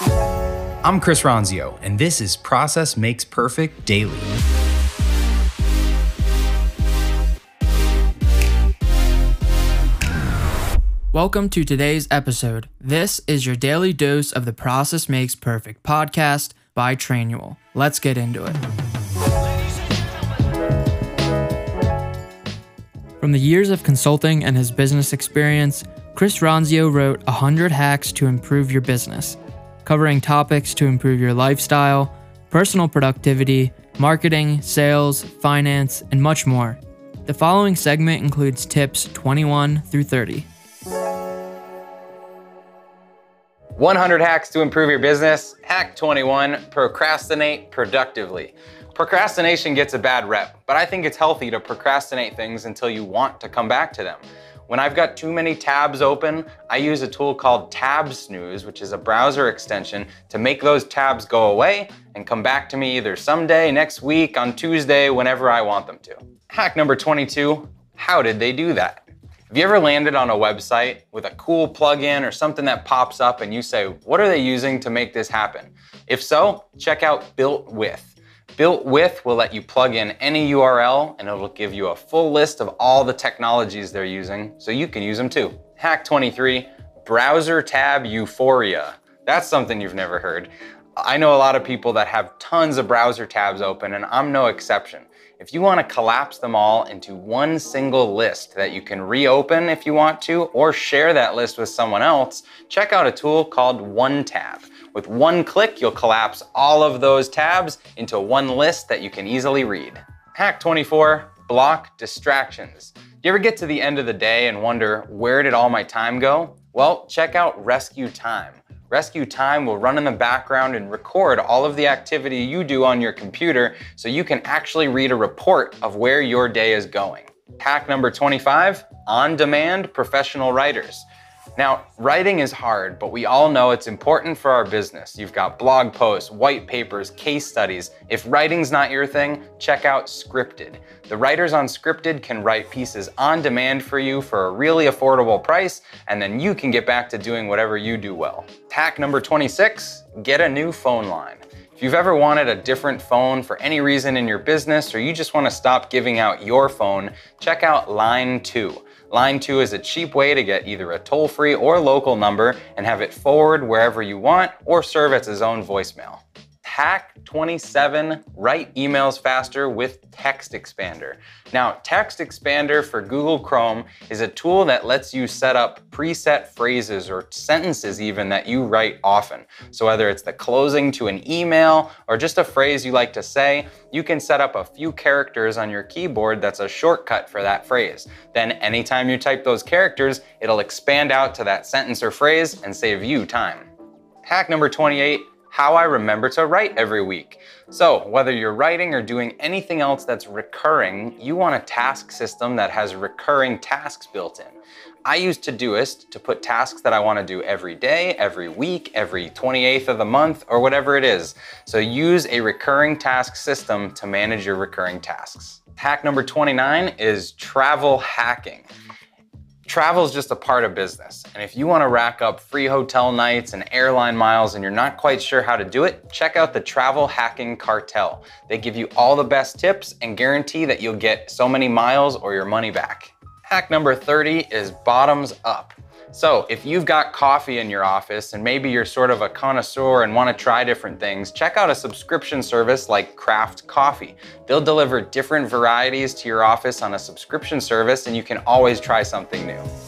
I'm Chris Ronzio, and this is Process Makes Perfect Daily. Welcome to today's episode. This is your daily dose of the Process Makes Perfect podcast by Trainual. Let's get into it. From the years of consulting and his business experience, Chris Ronzio wrote 100 Hacks to Improve Your Business, covering topics to improve your lifestyle, personal productivity, marketing, sales, finance, and much more. The following segment includes tips 21 through 30. 100 hacks to improve your business. Hack 21 procrastinate productively. Procrastination gets a bad rep, but I think it's healthy to procrastinate things until you want to come back to them. When I've got too many tabs open, I use a tool called Tab Snooze, which is a browser extension to make those tabs go away and come back to me either someday, next week, on Tuesday, whenever I want them to. Hack number 22 How did they do that? Have you ever landed on a website with a cool plugin or something that pops up and you say, what are they using to make this happen? If so, check out Built With. Built With will let you plug in any URL and it'll give you a full list of all the technologies they're using so you can use them too. Hack 23, browser tab euphoria. That's something you've never heard. I know a lot of people that have tons of browser tabs open and I'm no exception. If you want to collapse them all into one single list that you can reopen if you want to, or share that list with someone else, check out a tool called OneTab. With one click, you'll collapse all of those tabs into one list that you can easily read. Hack 24, block distractions. Do you ever get to the end of the day and wonder, where did all my time go? Well, check out Rescue Time. Rescue Time will run in the background and record all of the activity you do on your computer so you can actually read a report of where your day is going. Hack number 25 on demand professional writers. Now, writing is hard, but we all know it's important for our business. You've got blog posts, white papers, case studies. If writing's not your thing, check out Scripted. The writers on Scripted can write pieces on demand for you for a really affordable price, and then you can get back to doing whatever you do well. Hack number 26 get a new phone line. If you've ever wanted a different phone for any reason in your business, or you just want to stop giving out your phone, check out Line 2. Line 2 is a cheap way to get either a toll free or local number and have it forward wherever you want or serve as its own voicemail. Hack 27 Write emails faster with Text Expander. Now, Text Expander for Google Chrome is a tool that lets you set up preset phrases or sentences even that you write often. So whether it's the closing to an email or just a phrase you like to say, you can set up a few characters on your keyboard that's a shortcut for that phrase. Then anytime you type those characters, it'll expand out to that sentence or phrase and save you time. Hack number 28 how I remember to write every week. So, whether you're writing or doing anything else that's recurring, you want a task system that has recurring tasks built in. I use Todoist to put tasks that I want to do every day, every week, every 28th of the month, or whatever it is. So, use a recurring task system to manage your recurring tasks. Hack number 29 is travel hacking. Travel is just a part of business. And if you want to rack up free hotel nights and airline miles and you're not quite sure how to do it, check out the Travel Hacking Cartel. They give you all the best tips and guarantee that you'll get so many miles or your money back. Hack number 30 is bottoms up. So, if you've got coffee in your office and maybe you're sort of a connoisseur and want to try different things, check out a subscription service like Craft Coffee. They'll deliver different varieties to your office on a subscription service, and you can always try something new.